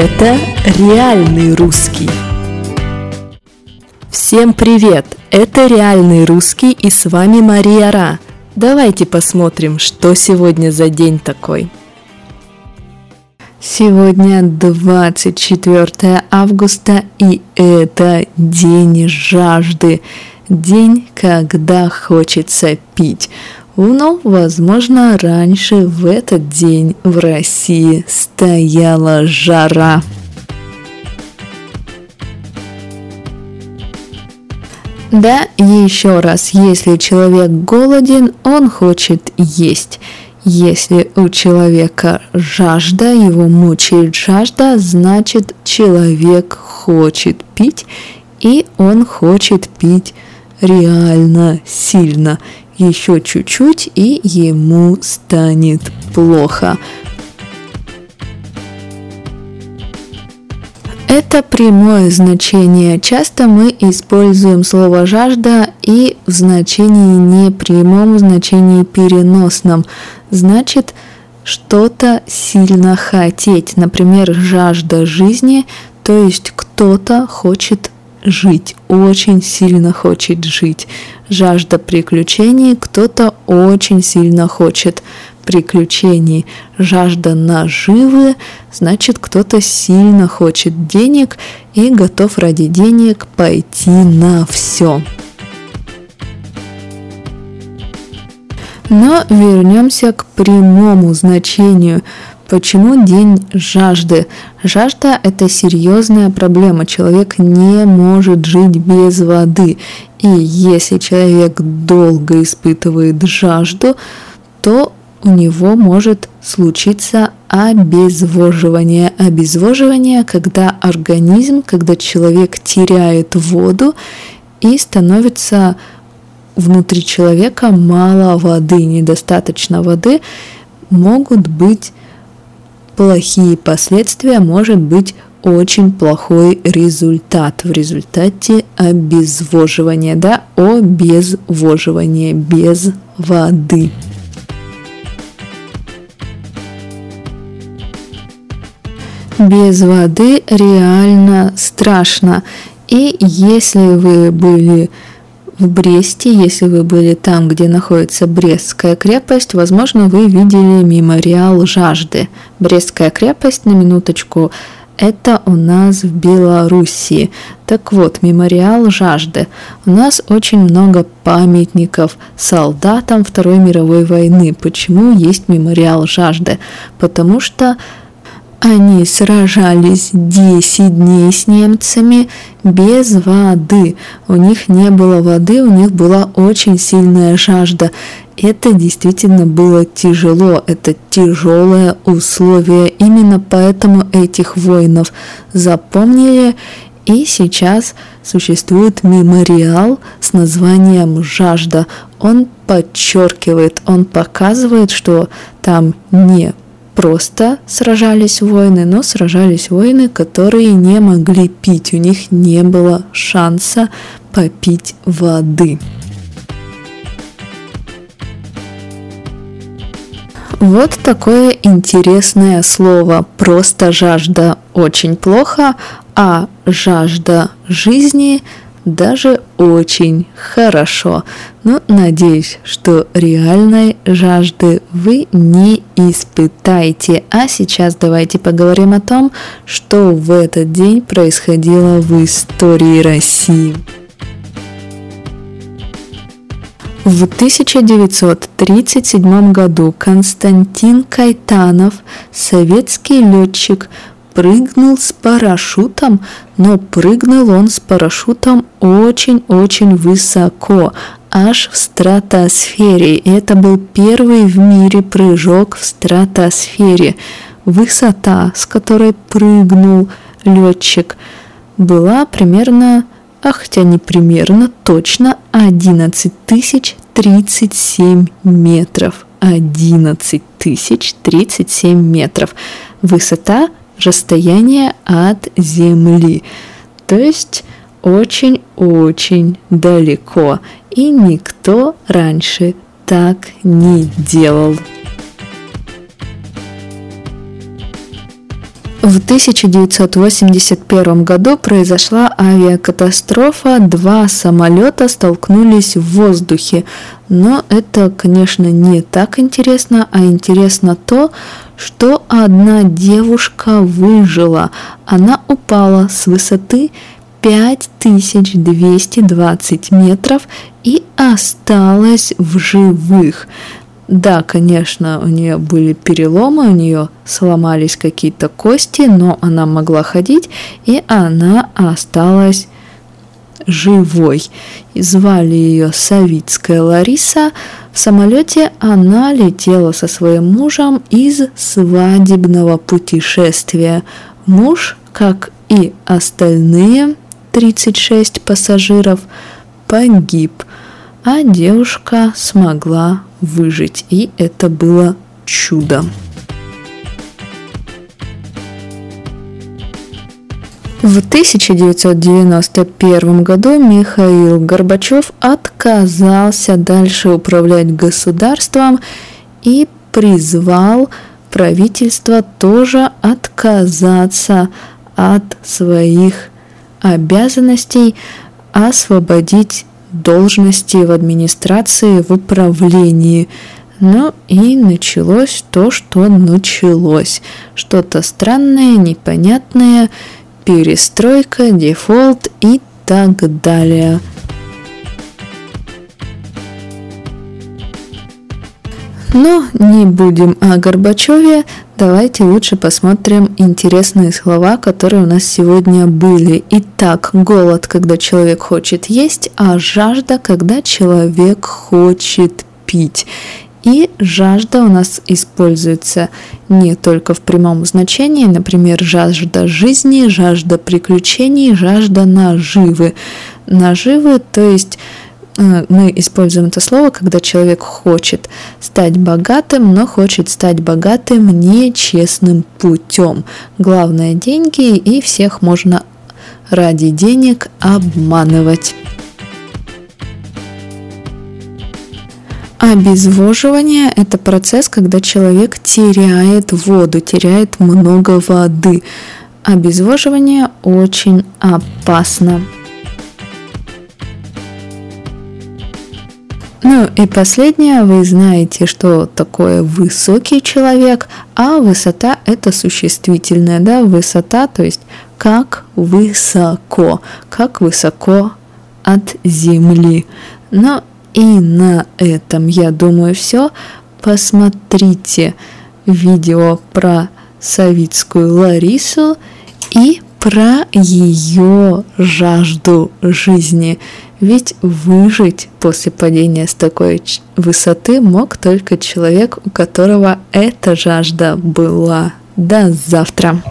Это реальный русский. Всем привет! Это реальный русский и с вами Мария Ра. Давайте посмотрим, что сегодня за день такой. Сегодня 24 августа и это день жажды. День, когда хочется пить. Но, возможно, раньше в этот день в России стояла жара. Да, еще раз, если человек голоден, он хочет есть. Если у человека жажда, его мучает жажда, значит человек хочет пить, и он хочет пить реально сильно еще чуть-чуть, и ему станет плохо. Это прямое значение. Часто мы используем слово «жажда» и в значении не прямом, в значении переносном. Значит, что-то сильно хотеть. Например, жажда жизни, то есть кто-то хочет жить, очень сильно хочет жить. Жажда приключений, кто-то очень сильно хочет приключений. Жажда наживы, значит кто-то сильно хочет денег и готов ради денег пойти на все. Но вернемся к прямому значению. Почему день жажды? Жажда – это серьезная проблема. Человек не может жить без воды. И если человек долго испытывает жажду, то у него может случиться обезвоживание. Обезвоживание, когда организм, когда человек теряет воду и становится внутри человека мало воды, недостаточно воды, могут быть плохие последствия, может быть очень плохой результат в результате обезвоживания, да, обезвоживания без воды. Без воды реально страшно. И если вы были в Бресте, если вы были там, где находится Брестская крепость, возможно, вы видели мемориал жажды. Брестская крепость, на минуточку, это у нас в Белоруссии. Так вот, мемориал жажды. У нас очень много памятников солдатам Второй мировой войны. Почему есть мемориал жажды? Потому что они сражались 10 дней с немцами без воды. У них не было воды, у них была очень сильная жажда. Это действительно было тяжело, это тяжелое условие. Именно поэтому этих воинов запомнили и сейчас существует мемориал с названием «Жажда». Он подчеркивает, он показывает, что там не просто сражались воины, но сражались воины, которые не могли пить, у них не было шанса попить воды. Вот такое интересное слово. Просто жажда очень плохо, а жажда жизни даже очень хорошо. Но надеюсь, что реальной жажды вы не испытаете. А сейчас давайте поговорим о том, что в этот день происходило в истории России. В 1937 году Константин Кайтанов, советский летчик, прыгнул с парашютом, но прыгнул он с парашютом очень-очень высоко, аж в стратосфере. Это был первый в мире прыжок в стратосфере. Высота, с которой прыгнул летчик, была примерно, а хотя не примерно, точно 11 тысяч 37 метров. 11 тысяч 37 метров. Высота расстояние от Земли. То есть очень-очень далеко. И никто раньше так не делал. В 1981 году произошла авиакатастрофа, два самолета столкнулись в воздухе. Но это, конечно, не так интересно, а интересно то, что одна девушка выжила. Она упала с высоты 5220 метров и осталась в живых. Да, конечно, у нее были переломы, у нее сломались какие-то кости, но она могла ходить, и она осталась живой. И звали ее Савицкая Лариса. В самолете она летела со своим мужем из свадебного путешествия. Муж, как и остальные 36 пассажиров, погиб, а девушка смогла выжить, и это было чудо. В 1991 году Михаил Горбачев отказался дальше управлять государством и призвал правительство тоже отказаться от своих обязанностей, освободить должности в администрации, в управлении. Ну и началось то, что началось. Что-то странное, непонятное, перестройка, дефолт и так далее. Но не будем о Горбачеве, давайте лучше посмотрим интересные слова, которые у нас сегодня были. Итак, голод, когда человек хочет есть, а жажда, когда человек хочет пить. И жажда у нас используется не только в прямом значении, например, жажда жизни, жажда приключений, жажда наживы. Наживы, то есть мы используем это слово, когда человек хочет стать богатым, но хочет стать богатым нечестным путем. Главное деньги, и всех можно ради денег обманывать. Обезвоживание – это процесс, когда человек теряет воду, теряет много воды. Обезвоживание очень опасно. Ну и последнее, вы знаете, что такое высокий человек, а высота это существительное, да, высота, то есть как высоко, как высоко от земли. Ну и на этом, я думаю, все. Посмотрите видео про Савицкую Ларису и про ее жажду жизни. Ведь выжить после падения с такой высоты мог только человек, у которого эта жажда была. До завтра!